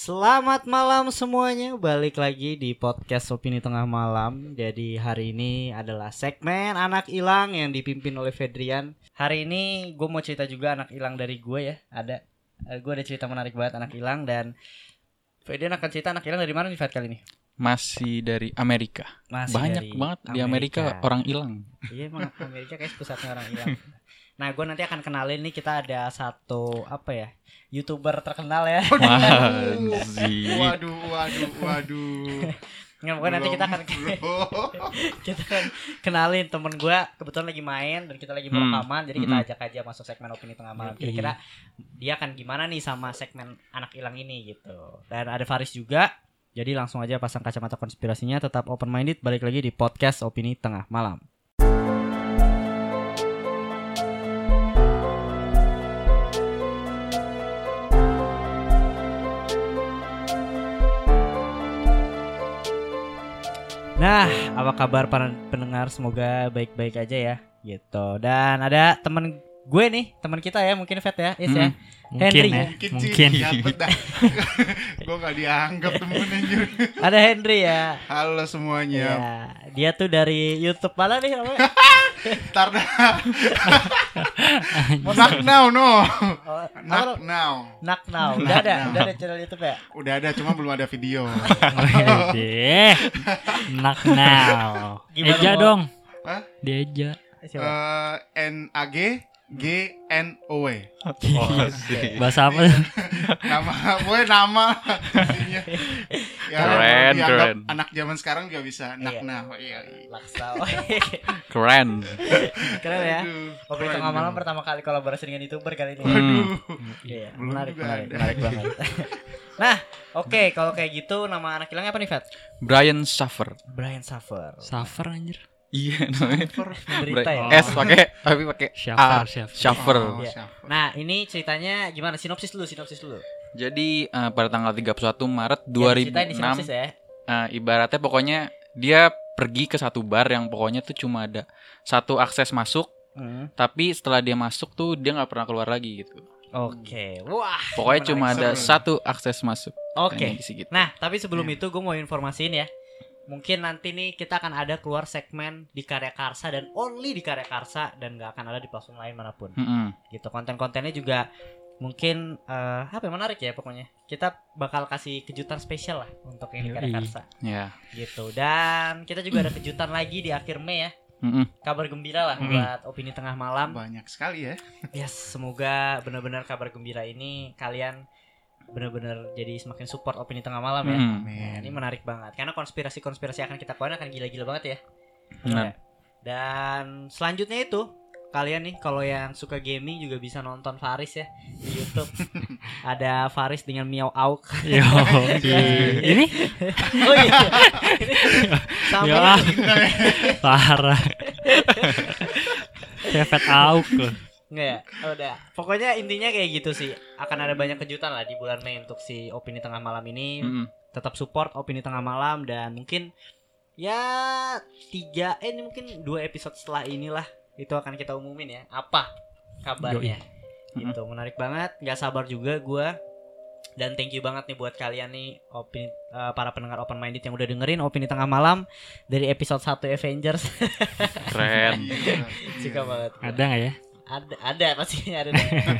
Selamat malam semuanya, balik lagi di podcast Opini Tengah Malam. Jadi hari ini adalah segmen anak hilang yang dipimpin oleh Fedrian. Hari ini gue mau cerita juga anak hilang dari gue ya. Ada, Eh, gue ada cerita menarik banget anak hilang dan Fedrian akan cerita anak hilang dari mana nih Fed kali ini? Masih dari Amerika. Masih Banyak dari banget di Amerika orang hilang. Iya emang Amerika kayak pusatnya orang hilang. Nah gue nanti akan kenalin nih kita ada satu apa ya youtuber terkenal ya. Anjir. Waduh, waduh, waduh. Nggak, pokoknya nanti kita akan kita kan kenalin temen gue kebetulan lagi main dan kita lagi mau Hmm. jadi kita Mm-mm. ajak aja masuk segmen opini tengah malam kira-kira dia akan gimana nih sama segmen anak hilang ini gitu dan ada Faris juga jadi langsung aja pasang kacamata konspirasinya tetap open minded balik lagi di podcast opini tengah malam Nah, apa kabar para pendengar? Semoga baik-baik aja ya, gitu. Dan ada temen gue nih, teman kita ya, mungkin Fat ya, Is ya. Mm. Henry. ya. Mungkin, Mungkin. Dapet dah. Gue gak dianggap temen anjir. Ada Henry ya. Halo semuanya. Ya, dia tuh dari YouTube mana nih namanya? Ntar dah. Knock now, no. Oh, Knock apa? now. Knock now. Udah ada, udah ada channel YouTube ya. Udah ada, cuma belum ada video. Knock now. Eja dong. Hah? Dieja. Coba. Eh, N A G N O W. Bahasa apa? Nama, gue nama. Intinya. Ya, Keren, keren. Anak zaman sekarang juga bisa knock Iya. Iya. iya. Laksa. Keren. Keren ya. Keren tengah malam pertama kali kolaborasi dengan YouTuber kali ini. Hmm. Iya, menarik, menarik, menarik banget. nah, oke, kalau kayak gitu nama anak hilangnya apa nih, Fat? Brian Suffer. Brian Suffer. Suffer anjir. Iya namanya. Ya. Oh. S pakai tapi pakai A. Suffer. Oh, Iya. siapa? Nah, ini ceritanya gimana? Sinopsis dulu, sinopsis dulu. Jadi eh, pada tanggal 31 Maret Yang diceritain di 2006 sinopsis ya. eh, ibaratnya pokoknya dia pergi ke satu bar yang pokoknya tuh cuma ada satu akses masuk Hmm. tapi setelah dia masuk tuh dia nggak pernah keluar lagi gitu. Oke. Wah. Pokoknya cuma ada seru. satu akses masuk. Oke. Gitu. Nah, tapi sebelum Iya. itu gue mau informasiin ya. Mungkin nanti nih kita akan ada keluar segmen di Karya Karsa dan only di Karya Karsa dan nggak akan ada di platform lain mana pun. Mm-mm. Gitu. Konten-kontennya juga mungkin eh, apa ya, menarik ya pokoknya. Kita bakal kasih kejutan spesial lah untuk yang di Karya. Karsa. Ya. Gitu. Dan kita juga ada kejutan lagi di akhir Mei ya. Mm-mm. Kabar gembira lah Mm. buat opini tengah malam. Banyak sekali ya. Yes, semoga benar-benar kabar gembira ini kalian benar-benar jadi semakin support opini tengah malam ya. Mm. Nah, ini menarik banget karena konspirasi-konspirasi akan kita keluarin akan gila-gila banget ya. Benar. Ya. Dan selanjutnya itu kalian nih kalau yang suka gaming juga bisa nonton Faris ya di YouTube. Ada Faris dengan Miao Auk. Yo. Ini oh iya. Ini sama ya parah. Hevet auk loh. Enggak ya? Oh, Udah. Pokoknya intinya kayak gitu sih. Akan ada banyak kejutan lah di bulan Mei untuk si opini tengah malam ini. Mm-mm. tetap support opini tengah malam dan mungkin ya tiga eh ini mungkin dua episode setelah inilah itu akan kita umumin ya apa kabarnya gitu menarik banget nggak sabar juga gua dan thank you banget nih buat kalian nih opini eh, para pendengar open minded yang udah dengerin opini tengah malam dari episode 1 Avengers Keren. Suka banget. Ada nggak ya? Ada ada pastinya ada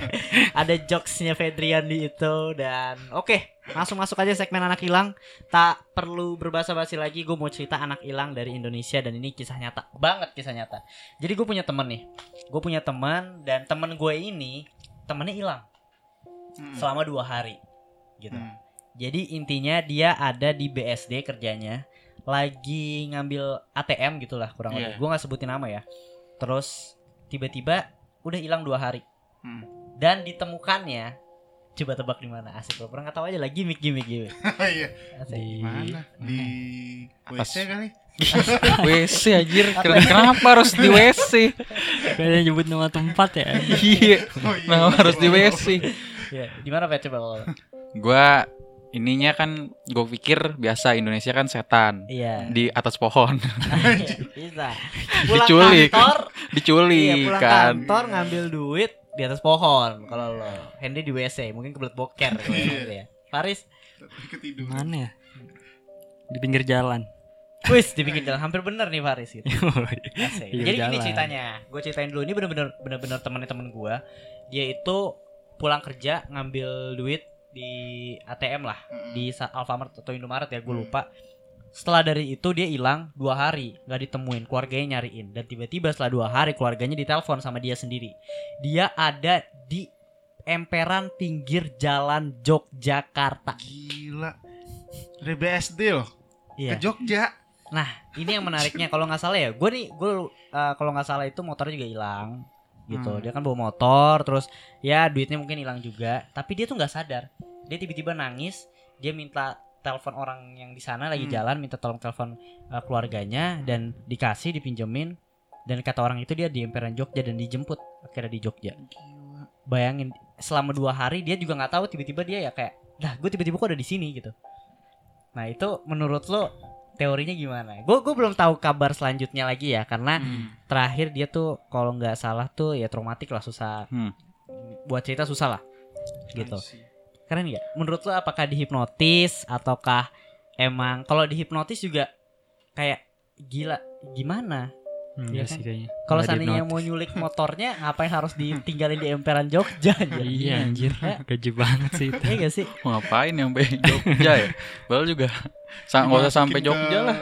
ada jokesnya Fedrian di itu dan oke. Langsung masuk aja segmen anak hilang. Tak perlu berbahasa basi lagi gue mau cerita anak hilang dari Indonesia dan ini kisah nyata. Banget kisah nyata. Jadi gue punya temen nih. Gue punya teman dan temen gue ini temennya hilang. Mm. selama dua hari gitu. Mm. jadi intinya dia ada di BSD kerjanya lagi ngambil ATM gitulah kurang Iya. lebih. Gue nggak sebutin nama ya. Terus tiba-tiba udah hilang dua hari Hmm. dan ditemukannya coba tebak di mana asik lo pernah nggak tahu aja lah gimmick gimmick gimmick Iya. Di Mana? Di Atas. WC kali? WC anjir. Ken- Kenapa harus di WC? kayaknya nyebut nama tempat ya. Iya. Oh iya. Kenapa harus di WC? ya di mana Pak coba kalau Gua ininya kan gue pikir biasa Indonesia kan setan iya di atas pohon bisa pulang Diculik. kantor diculik iya pulang kan kantor ngambil duit di atas pohon kalau lo Henry di WC mungkin kebelet boker gitu ya Faris Ketiduran. Mana ya? Di pinggir jalan. Wis dibikin jalan hampir bener nih Faris gitu. Asik. Iya, Jadi gini jalan. ceritanya, gue ceritain dulu ini bener-bener bener-bener temennya temen gue. Dia itu pulang kerja ngambil duit di ATM lah Mm-mm. di Alfamart atau Indomaret ya gue Hmm. lupa. Setelah dari itu dia hilang dua hari nggak ditemuin, keluarganya nyariin dan tiba-tiba setelah dua hari keluarganya ditelepon sama dia sendiri. Dia ada di emperan pinggir jalan Yogyakarta. Gila. Dari BSD loh Iya. ke Jogja. ini yang menariknya kalau nggak salah ya gue nih gue uh, kalau nggak salah itu motornya juga hilang gitu Hmm. dia kan bawa motor terus ya duitnya mungkin hilang juga tapi dia tuh nggak sadar dia tiba-tiba nangis dia minta telepon orang yang di sana lagi Hmm. jalan minta tolong telepon uh, keluarganya dan dikasih dipinjemin dan kata orang itu dia di emperan Jogja dan dijemput akhirnya di Jogja Gila. bayangin selama dua hari dia juga nggak tahu tiba-tiba dia ya kayak dah gue tiba-tiba kok ada di sini gitu nah itu menurut lo teorinya gimana? Gue gue belum tahu kabar selanjutnya lagi ya karena Hmm. terakhir dia tuh kalau nggak salah tuh ya traumatik lah susah. Hmm. buat cerita susah lah gitu. Keren nggak? Menurut lo apakah dihipnotis ataukah emang kalau dihipnotis juga kayak gila gimana Iya Enggak kan? sih kayaknya. kalau seandainya mau nyulik motornya ngapain harus ditinggalin di emperan Jogja aja Iya anjir. Gaji banget sih itu. Iya gak sih Mau ngapain nyampe Jogja ya? Padahal juga sa- nggak usah sampai Jogja lah.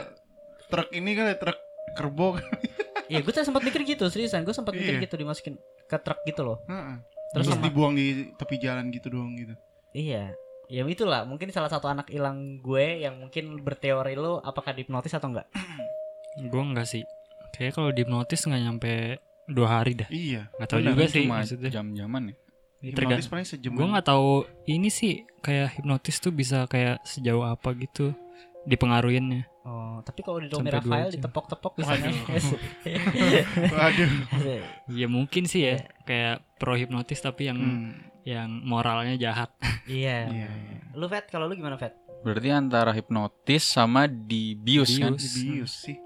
Truk ini kan truk kerbo. Iya gue tuh sempat mikir gitu seriusan gue sempat mikir Iya. gitu dimasukin ke truk gitu loh Heeh. terus Terus sama dibuang di tepi jalan gitu doang gitu. iya ya itulah mungkin salah satu anak hilang gue yang mungkin berteori lo apakah dihipnotis atau enggak Gue enggak sih. Kayak kalau dihipnotis nggak nyampe dua hari dah. Iya. Nggak tahu Benar, juga kan sih maksudnya. jam-jaman ya. Hipnotis Tergantung. paling sejam. Gue nggak tahu ini sih kayak hipnotis tuh bisa kayak sejauh apa gitu dipengaruhinnya. oh tapi kalau di Domi Rafael ditepok-tepok misalnya Waduh. Ya mungkin sih ya kayak pro hipnotis tapi yang Hmm. yang moralnya jahat. iya Iya, iya. lu Vet kalau lu gimana Vet Berarti antara hipnotis sama dibius kan? Dibius. Dibius sih.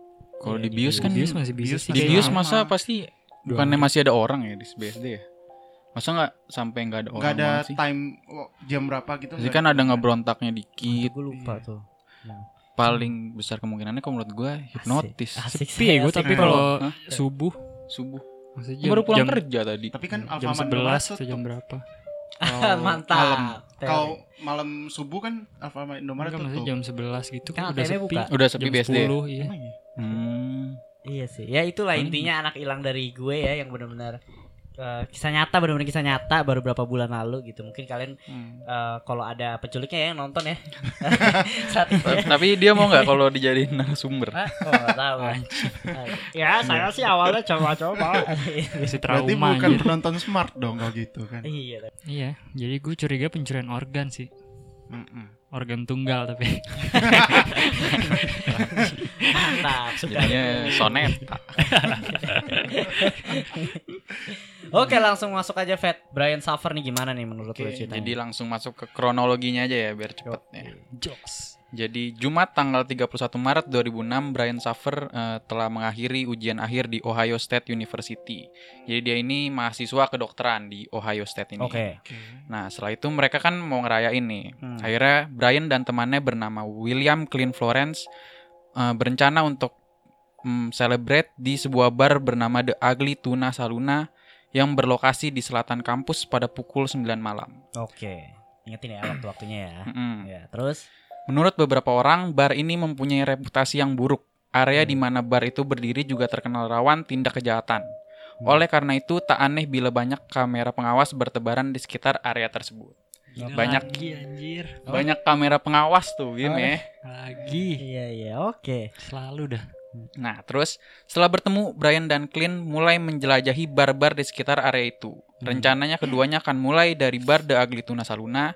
Kalau Iya, dibius kan Dibius masih bisa Dibius sih. dibius Sama. masa pasti bukannya masih ada orang ya di BSD ya? Masa nggak sampai nggak ada orang Enggak ada sih? time oh, jam berapa gitu. Nggak kan ada ngebrontaknya dikit. gue lupa Iya. tuh Paling besar kemungkinannya kalau menurut gue hipnotis. asik, Sepi ya gue tapi kalau subuh Subuh. maksudnya Baru pulang jam, kerja tadi. Tapi kan jam Alfamart 11 Indomaret atau jam berapa? Kalau Mantap. Malam. Kalau malam subuh kan Alfamart Indomaret tutup. maksudnya jam 11 gitu Kan kan udah sepi. buka. Udah sepi jam BSD. 10 iya. Emang ya? Hmm. Iya sih. Ya itulah Paling- intinya anak hilang dari gue ya yang benar-benar eh, kisah nyata benar-benar kisah nyata baru berapa bulan lalu gitu. Mungkin kalian Hmm. eh, kalau ada penculiknya ya yang nonton ya. Saat ini. ya. Tapi dia mau nggak kalau dijadiin narasumber? Ah, oh, tahu. ya, saya sih awalnya coba-coba. Masih Berarti trauma bukan penonton smart dong kalau gitu kan. iya. Iya, jadi gue curiga pencurian organ sih. Mm-mm. Organ tunggal tapi. Mantap. Suka. Jadinya soneta. Oke, langsung masuk aja Fat. Brian Suffer nih gimana nih menurut Oke, lu ceritanya? Jadi langsung masuk ke kronologinya aja ya biar cepet ya. Jokes. Jadi Jumat tanggal 31 Maret 2006 Brian Suffer eh, telah mengakhiri ujian akhir di Ohio State University. Jadi dia ini mahasiswa kedokteran di Ohio State ini. Oke. Oke. Nah setelah itu mereka kan mau ngerayain nih. Hmm. Akhirnya Brian dan temannya bernama William Clint Florence eh, berencana untuk mm, celebrate di sebuah bar bernama The Ugly Tuna Saluna yang berlokasi di selatan kampus pada pukul 9 malam. Oke. Ingetin ya waktu-waktunya ya. Mm-mm. Ya, terus Menurut beberapa orang, bar ini mempunyai reputasi yang buruk. Area di mana bar itu berdiri juga terkenal rawan tindak kejahatan. Oleh karena itu, tak aneh bila banyak kamera pengawas bertebaran di sekitar area tersebut. Gila Banyak. lagi anjir. Banyak kamera pengawas tuh, Bim Oh. ya. Lagi. iya iya, oke. Selalu dah. Nah, terus setelah bertemu, Brian dan Clint mulai menjelajahi bar-bar di sekitar area itu. Rencananya keduanya akan mulai dari bar The Ugly Tuna Saluna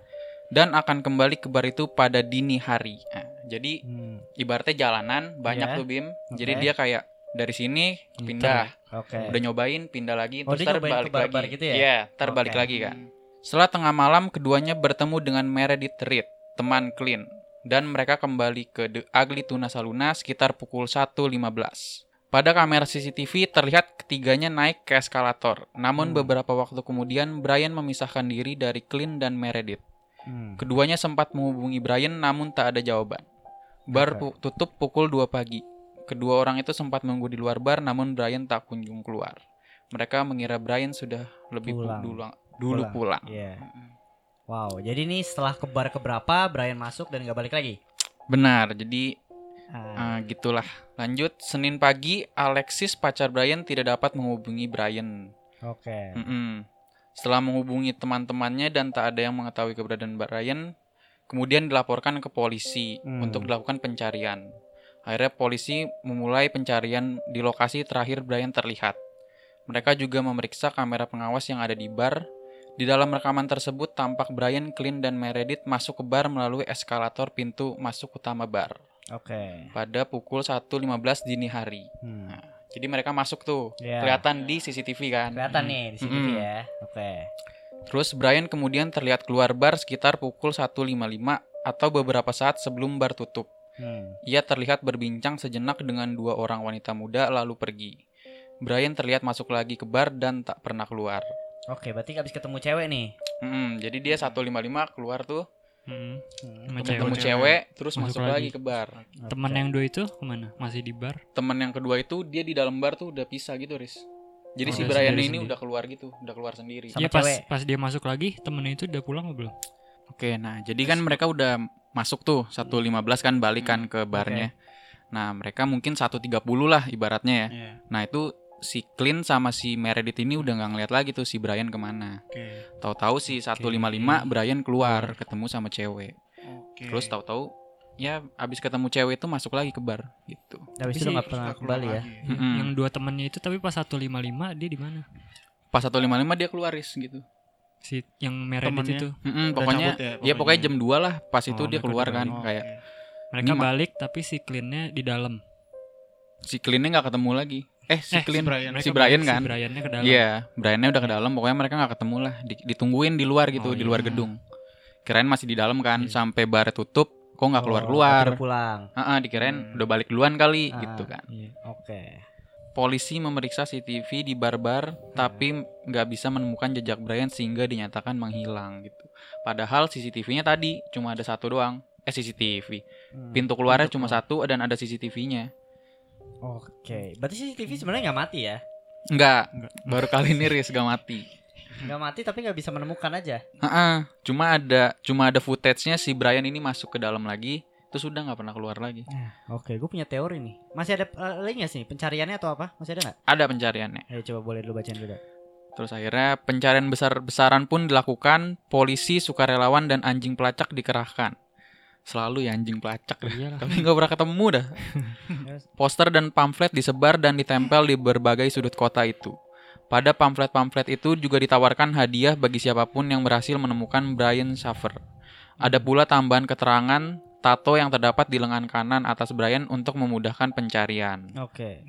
dan akan kembali ke bar itu pada dini hari. Nah, jadi Hmm, ibaratnya jalanan banyak Iya. tuh Bim. Jadi Oke. dia kayak dari sini pindah, Oke. udah nyobain pindah lagi Oh, terus dia ntar nyobain ke balik bar-bar lagi. gitu ya? Iya, ntar Oke. balik lagi kan. Setelah tengah malam keduanya bertemu dengan Meredith Reed, teman Clint, dan mereka kembali ke The Ugly Tuna Saluna sekitar pukul 1.15. Pada kamera CCTV terlihat ketiganya naik ke eskalator. Namun Hmm. beberapa waktu kemudian Brian memisahkan diri dari Clint dan Meredith. Hmm. Keduanya sempat menghubungi Brian namun tak ada jawaban. Bar pu- tutup pukul 2 pagi. Kedua orang itu sempat menunggu di luar bar namun Brian tak kunjung keluar. Mereka mengira Brian sudah lebih pu- Pulang. dulu, dulu pulang. Iya. Wow, jadi nih setelah ke bar keberapa Brian masuk dan nggak balik lagi? Benar, jadi Ah, ah, gitulah. Lanjut, Senin pagi Alexis pacar Brian tidak dapat menghubungi Brian. Oke. Mm-mm. Setelah menghubungi teman-temannya dan tak ada yang mengetahui keberadaan Brian, kemudian dilaporkan ke polisi Hmm. untuk dilakukan pencarian. Akhirnya polisi memulai pencarian di lokasi terakhir Brian terlihat. Mereka juga memeriksa kamera pengawas yang ada di bar. Di dalam rekaman tersebut tampak Brian, Clint, dan Meredith masuk ke bar melalui eskalator pintu masuk utama bar Oke. pada pukul 1.15 dini hari. Hmm. Jadi mereka masuk tuh, Iya. kelihatan di CCTV kan. Kelihatan nih di CCTV Mm-mm. ya. Oke. Terus Brian kemudian terlihat keluar bar sekitar pukul 1.55 atau beberapa saat sebelum bar tutup. Hmm. Ia terlihat berbincang sejenak dengan dua orang wanita muda lalu pergi. Brian terlihat masuk lagi ke bar dan tak pernah keluar. Oke, berarti habis ketemu cewek nih. Mm, jadi dia 1.55 keluar tuh, Hmm. Hmm. Sama ketemu cewek. cewek, terus masuk, Masuk lagi. lagi. ke bar. Teman Oke. yang dua itu ke mana? Masih di bar? Temen yang kedua itu dia di dalam bar tuh udah pisah gitu, Riz. Jadi Oh, si Brian sendiri- ini sendiri. udah keluar gitu, udah keluar sendiri. Sama Iya pas cewek. pas dia masuk lagi temennya itu udah pulang belum? Oke, nah jadi kan mereka udah masuk tuh 1.15 kan balik kan ke barnya. Nah, mereka mungkin 1.30 lah ibaratnya ya. Iya. Nah, itu si Clint sama si Meredith ini udah nggak ngeliat lagi tuh si Brian ke mana. Oke. Tahu-tahu si 155 Brian keluar ketemu sama cewek. Oke. Terus tahu-tahu ya abis ketemu cewek itu masuk lagi ke bar gitu. Habis Tapi itu nggak pernah kembali ya. lagi. Mm-mm. Yang dua temennya itu tapi pas 155 dia di mana? Pas 155 dia keluar Riz, gitu. Si yang Meredith Temennya. itu. Mm-mm, Udah pokoknya cabut ya, ya pokoknya jam 2 lah pas itu Oh, dia mereka keluar kan Oh, kayak oke. Mereka balik tapi si Clintnya di dalam. si Clintnya nggak ketemu lagi. Eh si Eh, si Brian. si Brian kan. Si Briannya ke dalam. Iya, Briannya udah ke dalam. Pokoknya mereka nggak ketemu lah. Di- ditungguin di luar gitu, Oh, di iya. luar gedung. Kirain masih di dalam kan, Iya. sampai bar tutup. Kok nggak keluar Oh, keluar? udah pulang. Heeh, dikirain Hmm. udah balik duluan kali Ah. gitu kan. Iya. Oke. Polisi memeriksa CCTV di bar-bar, tapi nggak bisa menemukan jejak Brian sehingga dinyatakan menghilang gitu. Padahal CCTV-nya tadi cuma ada satu doang. Eh CCTV. Hmm. Pintu keluarnya Pintu cuma keluar. satu dan ada CCTV-nya. Oke. Berarti CCTV sebenarnya nggak mati ya? Enggak, Enggak. baru kali ini Riz gak mati. Nggak mati tapi nggak bisa menemukan aja. Heeh, cuma ada cuma ada footage-nya si Brian ini masuk ke dalam lagi, terus udah nggak pernah keluar lagi. Oke, gue punya teori nih. Masih ada uh, lagi nggak sih pencariannya atau apa? Masih ada nggak? Ada pencariannya. Ayo coba boleh dulu bacain dulu. Terus akhirnya pencarian besar-besaran pun dilakukan, polisi, sukarelawan dan anjing pelacak dikerahkan. Selalu ya anjing pelacak dah. Iyalah. Tapi nggak pernah ketemu dah. Poster dan pamflet disebar dan ditempel di berbagai sudut kota itu. Pada pamflet-pamflet itu juga ditawarkan hadiah bagi siapa pun yang berhasil menemukan Brian Shaffer. Ada pula tambahan keterangan tato yang terdapat di lengan kanan atas Brian untuk memudahkan pencarian. Oke.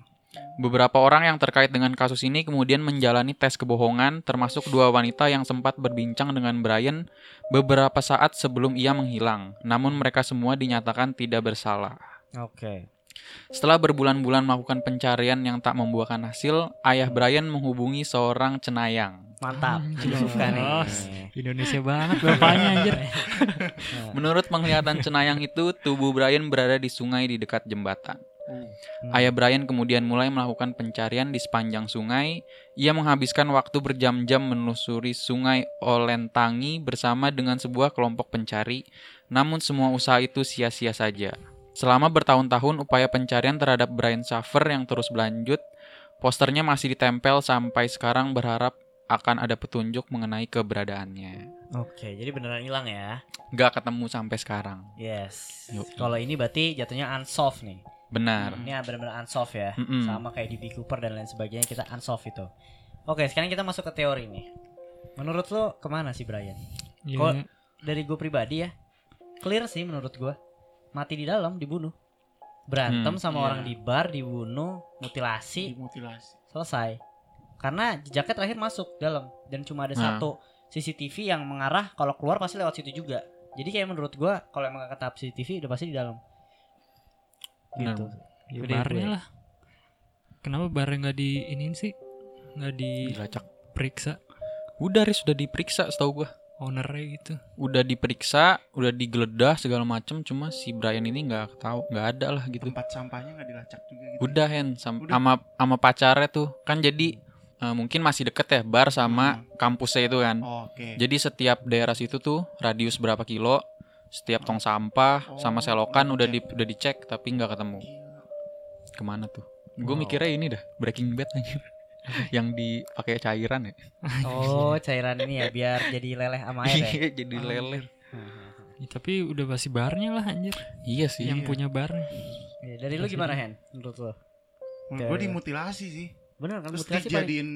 Beberapa orang yang terkait dengan kasus ini kemudian menjalani tes kebohongan, termasuk dua wanita yang sempat berbincang dengan Brian beberapa saat sebelum ia menghilang. Namun mereka semua dinyatakan tidak bersalah. Oke. Setelah berbulan-bulan melakukan pencarian yang tak membuahkan hasil, ayah Brian menghubungi seorang cenayang. Mantap. Suka nih. Bos. Indonesia banget bapaknya anjir. Menurut penglihatan cenayang itu, tubuh Brian berada di sungai di dekat jembatan. Hmm. Ayah Brian kemudian mulai melakukan pencarian di sepanjang sungai. Ia menghabiskan waktu berjam-jam menelusuri sungai Olentangi bersama dengan sebuah kelompok pencari. Namun semua usaha itu sia-sia saja. Selama bertahun-tahun upaya pencarian terhadap Brian Shaffer yang terus berlanjut, posternya masih ditempel sampai sekarang berharap akan ada petunjuk mengenai keberadaannya. Oke, jadi beneran hilang ya. Gak ketemu sampai sekarang. Yes. Kalau ini berarti jatuhnya unsolved nih. Benar. Ini benar-benar unsolved ya. Mm-mm. Sama kayak di B Cooper dan lain sebagainya kita unsolved itu. Oke, sekarang kita masuk ke teori nih. Menurut lo ke mana sih Brian? Iya. Kok- Dari gue pribadi ya, clear sih menurut gue. Mati di dalam, dibunuh. Berantem Hmm, sama iya. orang di bar, dibunuh, mutilasi, Dimutilasi. selesai. Karena jejaknya terakhir masuk dalam dan cuma ada Nah. satu CCTV yang mengarah kalau keluar pasti lewat situ juga. Jadi kayak menurut gua kalau emang kata CCTV udah pasti di dalam. Gitu. Ya, Udah, barnya gue. lah. Kenapa barnya nggak di iniin sih? Nggak Dilacak. diperiksa? Udah Riz sudah diperiksa setahu gua. ownernya gitu. Udah diperiksa, udah digeledah segala macem, cuma si Brian ini nggak tahu, nggak ada lah gitu. Tempat sampahnya nggak dilacak juga gitu. Udah Hen sam- Udah. sama sama pacarnya tuh kan jadi eh, mungkin masih deket ya bar sama kampusnya itu kan. Oh, Oke. Jadi setiap daerah situ tuh radius berapa kilo, setiap tong sampah sama Oh, selokan udah di dicek. udah dicek tapi nggak ketemu. Ke mana tuh? Gue Wow. mikirnya ini dah Breaking Bad aja. yang dipakai cairan ya. Oh, cairan ini ya biar jadi leleh sama air ya. Iya, jadi lele. Ya, tapi udah pasti barnya lah anjir. Iya sih. Yang punya barnya. Iya, dari lu gimana Hen? Menurut lu? Menurut gue dimutilasi sih. Bener kan Terus paling dijadiin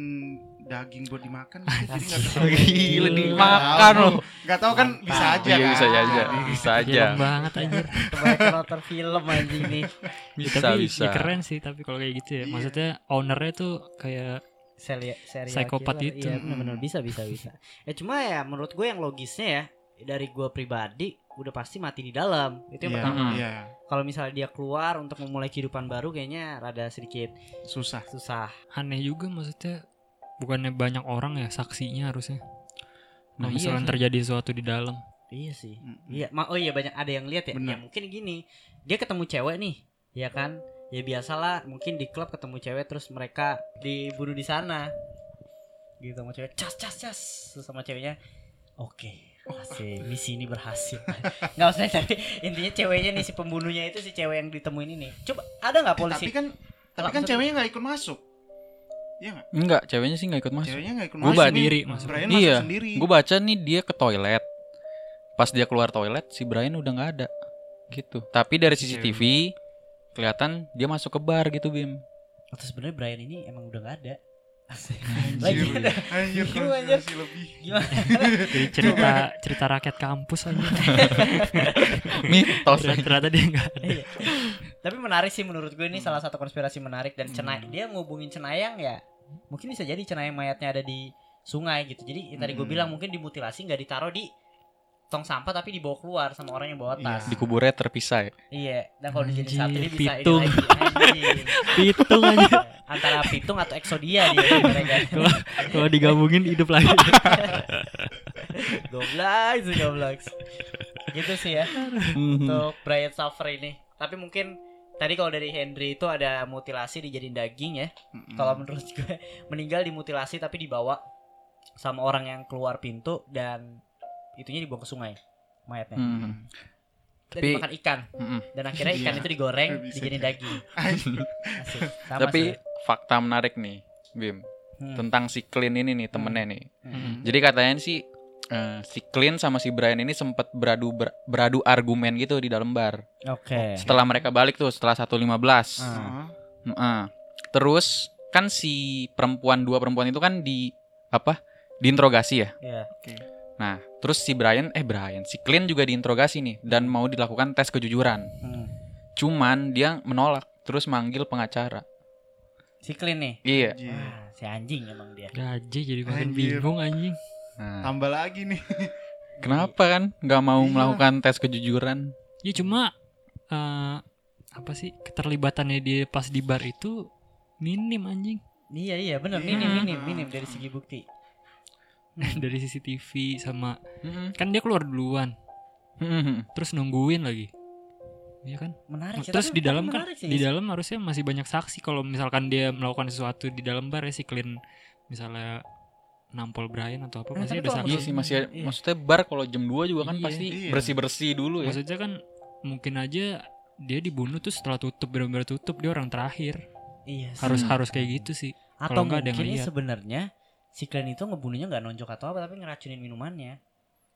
daging buat dimakan gitu. Jadi nggak tahu. Gila Gila. dimakan loh. Nggak tahu kan bisa aja Iya kan. bisa aja, bisa aja. Film banget anjir. kebanyakan nonton film anjing nih. Ya, Bisa tapi bisa. ya keren sih tapi kalau kayak gitu ya. Iya. Maksudnya ownernya tuh kayak Seri serial Psikopat killer. itu. Iya, benar-benar bisa bisa bisa. Ya cuma ya menurut gue yang logisnya ya dari gue pribadi udah pasti mati di dalam. Itu yang Iya, pertama. Iya. Kalau misalnya dia keluar untuk memulai kehidupan baru kayaknya rada sedikit Susah. susah. aneh juga maksudnya bukannya banyak orang ya saksinya harusnya. Nah, Nah, iya misalkan sih. terjadi sesuatu di dalam. Iya sih. Mm-mm. Iya, ma- oh iya banyak ada yang lihat ya. Ya mungkin gini. Dia ketemu cewek nih, ya kan? Ya biasalah mungkin di klub ketemu cewek terus mereka dibunuh di sana. Gitu sama cewek, cas cas cas terus sama ceweknya. Oke, berhasil. Misi ini berhasil. Enggak usah tapi intinya ceweknya nih si pembunuhnya itu si cewek yang ditemuin ini. Coba ada nggak Eh, polisi? tapi kan tapi kan ceweknya nggak ikut masuk. Iya nggak? Enggak, ceweknya sih nggak ikut masuk. Ceweknya nggak ikut Gua masuk. nih. sendiri masuk. Brian Iya. masuk sendiri. Gue baca nih dia ke toilet. Pas dia keluar toilet, si Brian udah nggak ada. Gitu. Tapi dari CCTV kelihatan dia masuk ke bar gitu, Bim. Atau sebenarnya Brian ini emang udah nggak ada. Anjir. Lagi- Anjir. Gimana, anjir? konspirasi lebih. Gimana? Jadi cerita cerita rakyat kampus aja. Mitos. ternyata, ternyata dia enggak ada. Iya. Tapi menarik sih menurut gue ini salah satu konspirasi menarik dan cenay dia ngubungin cenayang ya mungkin bisa jadi cenayang mayatnya ada di sungai gitu. Jadi yang tadi gue Hmm. bilang mungkin dimutilasi nggak ditaruh di tong sampah tapi dibawa keluar sama orang yang bawa tas. Di kuburnya terpisah ya. Iya. Dan kalau dijadiin dia bisa ini pitung. lagi. Anjing. Pitung aja. Antara pitung atau eksodia dia mereka. Kalau digabungin hidup lagi. Goblok sih goblok. Gitu sih ya. Untuk Brian Suffer ini. Tapi mungkin tadi kalau dari Henry itu ada mutilasi dijadiin daging ya. Mm-mm. Kalau menurut gue meninggal dimutilasi tapi dibawa sama orang yang keluar pintu dan itunya dibuang ke sungai mayatnya. Hmm. Dan Tapi- dimakan ikan Mm-mm. dan akhirnya ikan Iya. itu digoreng dijadiin jadi. daging. Sama Tapi sih. fakta menarik nih, Bim. Hmm. Tentang si Clint ini nih temennya nih. Hmm. Jadi katanya sih eh, si Clint sama si Brian ini sempat beradu ber- beradu argumen gitu di dalam bar. Oke. Setelah mereka balik tuh setelah 1.15. Ah. Heeh. Heeh. Terus kan si perempuan dua perempuan itu kan di apa? Diinterogasi ya. Iya. Nah, terus si Brian eh Brian, si Clint juga diinterogasi nih dan mau dilakukan tes kejujuran. Hmm. Cuman dia menolak, terus manggil pengacara. Si Clint nih. Iya. Anjir. Wah, si anjing emang dia. Gaji jadi makin bingung anjing. Nah, Tambah lagi nih. kenapa kan nggak mau Iya. melakukan tes kejujuran? Ya cuma eh, apa sih keterlibatannya dia pas di bar itu minim anjing Iya iya benar Iya. minim minim minim dari segi bukti. dari CCTV sama Mm-mm. kan dia keluar duluan Mm-mm. terus nungguin lagi Iya kan Menarik terus di dalam kan sih. di dalam harusnya masih banyak saksi kalau misalkan dia melakukan sesuatu di dalam bar ya si Clint misalnya nampol Brian atau apa Nah, pasti tapi ada kalau Iya sih masih Iya. maksudnya bar kalau jam 2 juga kan Iya. pasti Iya. bersih-bersih dulu ya. maksudnya kan mungkin aja dia dibunuh tuh setelah tutup benar-benar tutup dia orang terakhir Iya. sih. harus Hmm. harus kayak gitu sih Atau kalau nggak ada yang mungkin sebenarnya si Clint itu ngebunuhnya nggak nonjok atau apa tapi ngeracunin minumannya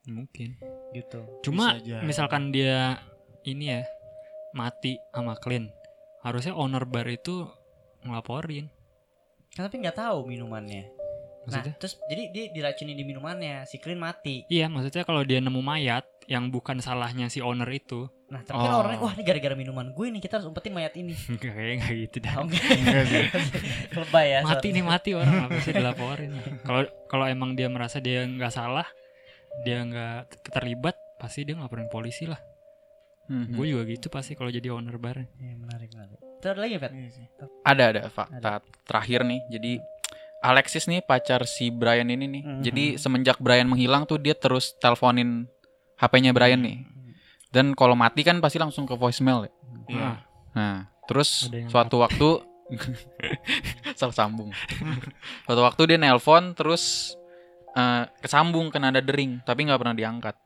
mungkin gitu. cuma misalkan dia ini ya mati sama Clint harusnya owner bar itu ngelaporin Kan tapi nggak tahu minumannya. Maksudnya Nah, terus jadi dia diracunin di minumannya, si Clint mati. Iya, maksudnya kalau dia nemu mayat yang bukan salahnya si owner itu, Nah, tapi Oh. orangnya wah ini gara-gara minuman gue nih kita harus umpetin mayat ini. kayaknya nggak gitu dah. Oh, enggak. Enggak sih. Lebay ya. mati sorry. nih mati orang apa sih dilaporin. Kalau kalau emang dia merasa dia nggak salah, dia nggak terlibat, pasti dia ngelaporin polisi lah. Mhm. Gue juga gitu pasti kalau jadi owner bar. Iya, menarik menarik. Terus ada lagi, Fet? Iya. Ada ada fakta terakhir nih. Jadi Alexis nih pacar si Brian ini nih. Mhm. Jadi semenjak Brian menghilang tuh dia terus teleponin HP-nya Brian nih. Dan kalau mati kan pasti langsung ke voicemail ya. Iya. Ah, Nah, terus Ada suatu waktu salah sambung. suatu waktu dia nelpon terus eh, kesambung ke nada dering tapi nggak pernah diangkat.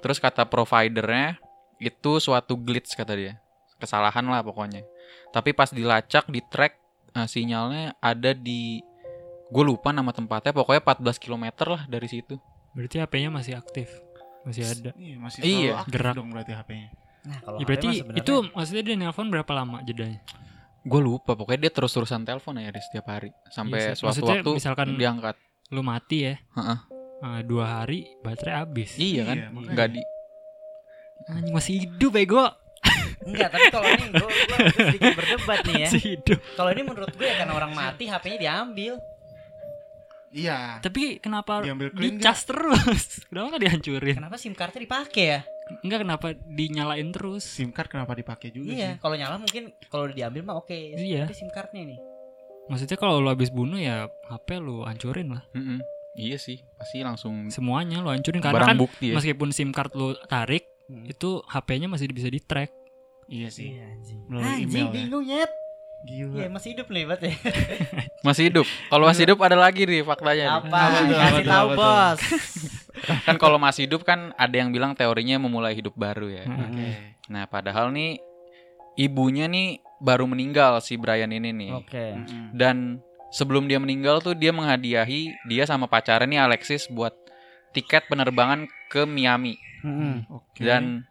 Terus kata providernya itu suatu glitch kata dia. Kesalahan lah pokoknya. Tapi pas dilacak di track eh, sinyalnya ada di gue lupa nama tempatnya pokoknya 14 km lah dari situ. berarti HP-nya masih aktif. Masih ada. Iya, masih Iya. aktif Gerak. dong berarti HP-nya. Nah, kalau Ya, berarti sebenarnya- itu maksudnya dia nelpon berapa lama jedanya? Gue lupa pokoknya dia terus-terusan telepon ya di setiap hari sampai Iya suatu Maksudnya waktu misalkan diangkat. Lu mati ya. Heeh. eh, dua hari baterai habis. Iya kan? Iya, makanya. Nggak di Anjing masih hidup bego. Enggak, tapi kalau ini gue sedikit berdebat nih ya. Masih hidup. Kalau ini menurut gue ya karena orang mati HP-nya diambil. Iya. Tapi kenapa Diambil dicas terus? Kenapa nggak dihancurin? Kenapa SIM cardnya dipakai ya? Enggak kenapa dinyalain terus? SIM card kenapa dipakai juga Iya, sih? kalau nyala mungkin kalau udah diambil mah oke. Iya. Tapi SIM cardnya nih. Maksudnya kalau lu habis bunuh ya HP lu hancurin lah. Mm-mm. Iya sih, pasti langsung Semuanya lu hancurin karena barang kan bukti ya. meskipun SIM card lu tarik Hmm. itu HP-nya masih bisa di track. Iya sih. Iya anjing. Melalui Anjing email ya. bingung nyet. Gila. Iya masih hidup nih bat ya. Masih hidup. Kalau masih hidup ada lagi nih faktanya. nih. Apa? Kasih tahu bos. Kan kalau masih hidup kan ada yang bilang teorinya memulai hidup baru ya. Hmm. Oke. Nah, padahal nih ibunya nih baru meninggal si Brian ini nih. Oke. Mm-mm. Dan sebelum dia meninggal tuh dia menghadiahi dia sama pacarnya nih Alexis buat tiket penerbangan ke Miami. Mm-mm. Oke. Dan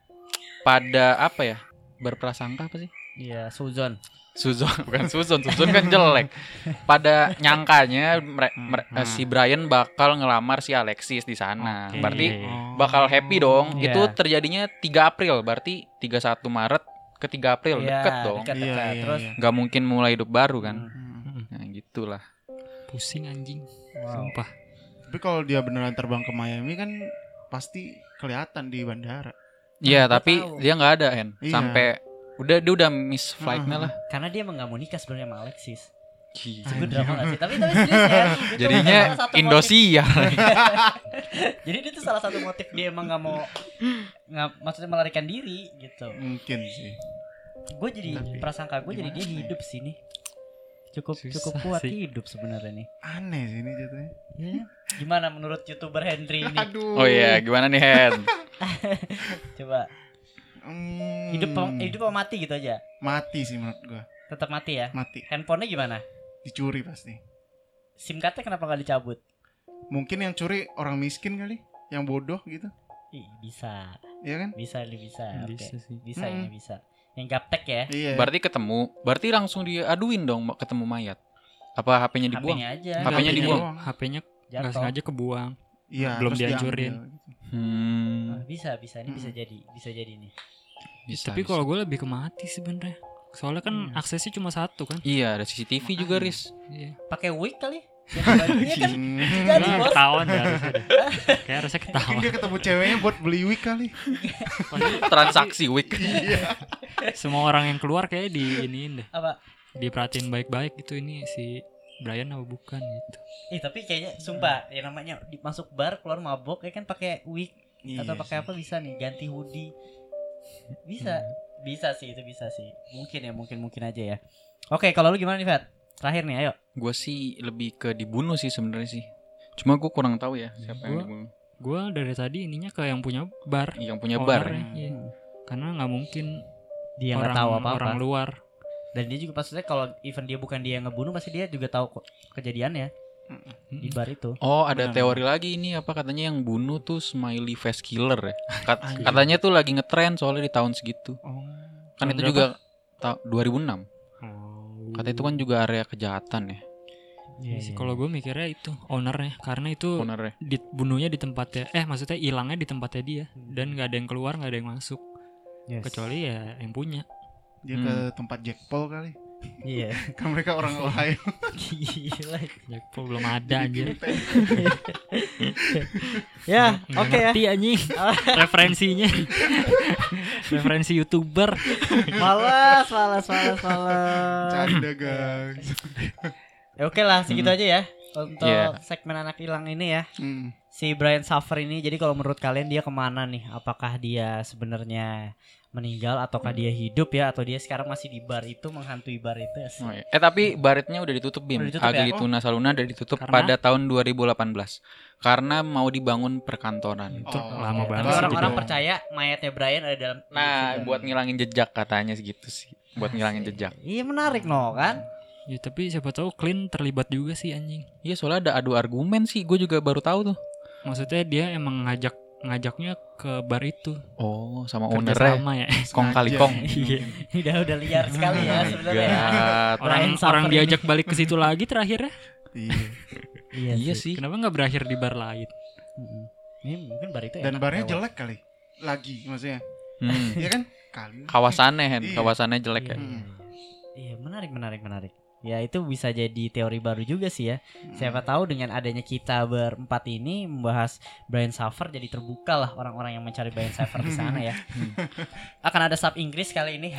pada apa ya? Berprasangka apa sih? Iya, Suzon. Suzon bukan Suzon, Suzon kan jelek. Pada nyangkanya mere- mere- Hmm. si Brian bakal ngelamar si Alexis di sana. Oke. Berarti Oh. bakal happy dong. Iya. Itu terjadinya 3 April, berarti 31 Maret ke 3 April Iya, deket dong. dekat, Iya, dekat. iya, Terus iya. Nggak mungkin mulai hidup baru kan. Hmm. Nah, gitulah. Pusing anjing. Wow. Sumpah. Tapi kalau dia beneran terbang ke Miami kan pasti kelihatan di bandara. Iya, tapi tahu. dia nggak ada kan. Iya. Sampai udah dia udah miss flightnya lah. Karena dia emang gak mau nikah sebenarnya sama Alexis. Gila. Gue drama gak sih? Tapi tapi serius ya. Itu Jadinya Indosiar. Jadi itu tuh salah satu motif dia emang gak mau nggak maksudnya melarikan diri gitu. Mungkin sih. Gue jadi Tapi prasangka gue jadi dia ya? hidup sih nih. Cukup Susah cukup kuat sih. hidup sebenarnya nih. Aneh sih ini jatuhnya. Ya. Gimana menurut youtuber Henry ini? Aduh. Oh iya, gimana nih Hen? Coba Hmm. hidup apa- hidup apa mati gitu aja. mati sih menurut gua. Tetap mati ya. Mati. Handphonenya gimana? Dicuri pasti. SIM cardnya kenapa gak dicabut? Mungkin yang curi orang miskin kali, yang bodoh gitu. Ih, bisa. Iya kan? Bisa nih bisa. Oke. Bisa sih. Bisa Mm. ini bisa. Yang gaptek ya. Iya. Berarti ketemu, berarti langsung diaduin dong ketemu mayat. Apa HP-nya dibuang? HP-nya aja. HP-nya dibuang. HP-nya nggak Jatuh. sengaja kebuang. Iya, belum dihancurin. gitu. Hmm, bisa bisa ini bisa Mm. jadi bisa jadi nih. bisa, Tapi kalau gue lebih ke mati sebenarnya. Soalnya kan Iya. aksesnya cuma satu kan. Iya, ada CCTV juga, Makanya. Riz. Iya. Pakai wig kali? Bajunya kan Hmm. Jadi, Nah, bos. ketahuan harusnya deh. Kayak harusnya Mungkin ketahuan. dia ketemu ceweknya buat beli wig kali. Transaksi week. Iya. Semua orang yang keluar kayak di iniin deh. apa? Diperhatiin baik-baik gitu ini si Brian apa bukan gitu. Eh tapi kayaknya sumpah ya namanya masuk bar keluar mabok ya kan pakai wig Iya atau pakai apa bisa nih ganti hoodie. Bisa. Bisa sih itu bisa sih. Mungkin ya mungkin mungkin aja ya. Oke, kalau lu gimana nih, Fat? Terakhir nih, ayo. Gue sih lebih ke dibunuh sih sebenarnya sih. Cuma gue kurang tahu ya siapa yang Gua- dibunuh. Gue dari tadi ininya ke yang punya bar. Yang punya bar. Ya. iya. Karena nggak mungkin Dia nggak orang, tahu apa-apa. orang luar. Dan dia juga maksudnya kalau even dia bukan dia yang ngebunuh pasti dia juga tahu kok kejadiannya di bar itu. Oh, ada Benar, teori lagi ini apa katanya yang bunuh tuh smiley face killer ya. Kat- katanya tuh lagi ngetren soalnya di tahun segitu. Oh. Kan Tahun itu berapa? juga ta- 2006. Oh. Katanya itu kan juga area kejahatan ya. Iya sih, kalau gue mikirnya itu ownernya karena itu Ownernya. dibunuhnya di tempatnya eh maksudnya hilangnya di tempatnya dia dan nggak ada yang keluar nggak ada yang masuk Yes. kecuali ya yang punya Dia ke tempat Jack Paul kali. Iya. Kan mereka orang Ohio. Gila. Jackpot belum ada anjir Ya, oke ya. ngerti anjing referensinya referensi youtuber Malas, malas, malas, malas. Canda guys. Ya, Oke lah, segitu Hmm. aja ya untuk Iya. segmen anak hilang ini ya. Hmm. Si Brian Suffer ini, jadi kalau menurut kalian dia ke mana nih? Apakah dia sebenarnya meninggal ataukah dia hidup ya? Atau dia sekarang masih di bar itu menghantui bar itu? Asik. Oh, iya. Eh tapi baretnya udah ditutup Bim. Udah ditutup ya? Agli Tuna Saluna udah ditutup Karena? pada tahun 2018 karena mau dibangun perkantoran. Itu Oh. lama Tapi banget sih. orang-orang percaya mayatnya Brian ada dalam Nah, situ. buat ngilangin jejak katanya segitu sih. Buat ngilangin jejak. Iya menarik no kan? Ya tapi siapa tahu Clean terlibat juga sih anjing. Iya soalnya ada adu argumen sih. Gue juga baru tahu tuh. Maksudnya dia emang ngajak ngajaknya ke bar itu. Oh, sama ownernya. sama ya. Kong kali kong. Iya. udah udah liar sekali ya sebenarnya. ya. God. Orang orang diajak balik ke situ lagi terakhirnya. Iya. Iya, Iya sih. Kenapa nggak berakhir di bar lain? Ini mungkin bar itu Dan enak barnya lewat. jelek kali. Lagi maksudnya. Hmm. Iya kan? Kali. Kawasannya. Iya. Kawasannya jelek ya. Iya, iya. Iya, menarik menarik menarik. Ya itu bisa jadi teori baru juga sih ya. Siapa tahu dengan adanya kita berempat ini membahas Brian Suffer jadi terbuka lah orang-orang yang mencari Brian Suffer di sana ya. Akan ada sub Inggris kali ini.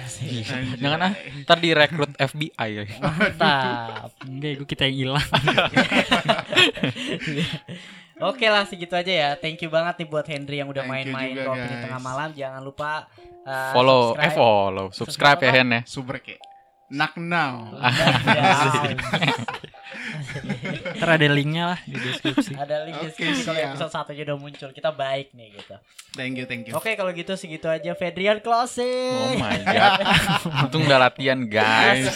Jangan ah, ntar direkrut FBI ya. Mantap. Enggak, itu kita yang hilang. Oke lah segitu aja ya. Thank you banget nih buat Henry yang udah main-main ke Opini guys. Tengah Malam. Jangan lupa uh, Follow, eh subscribe. follow, subscribe ya Hen ya. Subrek ya. Knock now. Ntar ada linknya lah di deskripsi. Ada link di Oke, deskripsi kalau episode satunya udah muncul. Kita baik nih gitu. Thank you, thank you. Oke kalau gitu segitu aja Fedrian closing. Oh my god. Untung udah latihan guys.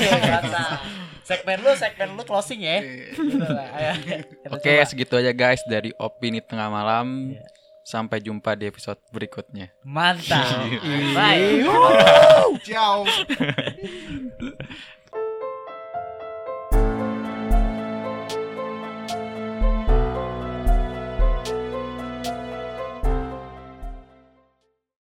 Segmen lu segmen lu closing ya. Eh, Gitu Oke, coba. segitu aja guys dari opini tengah malam. Iya. Sampai jumpa di episode berikutnya. Mantap. Bye. Ciao.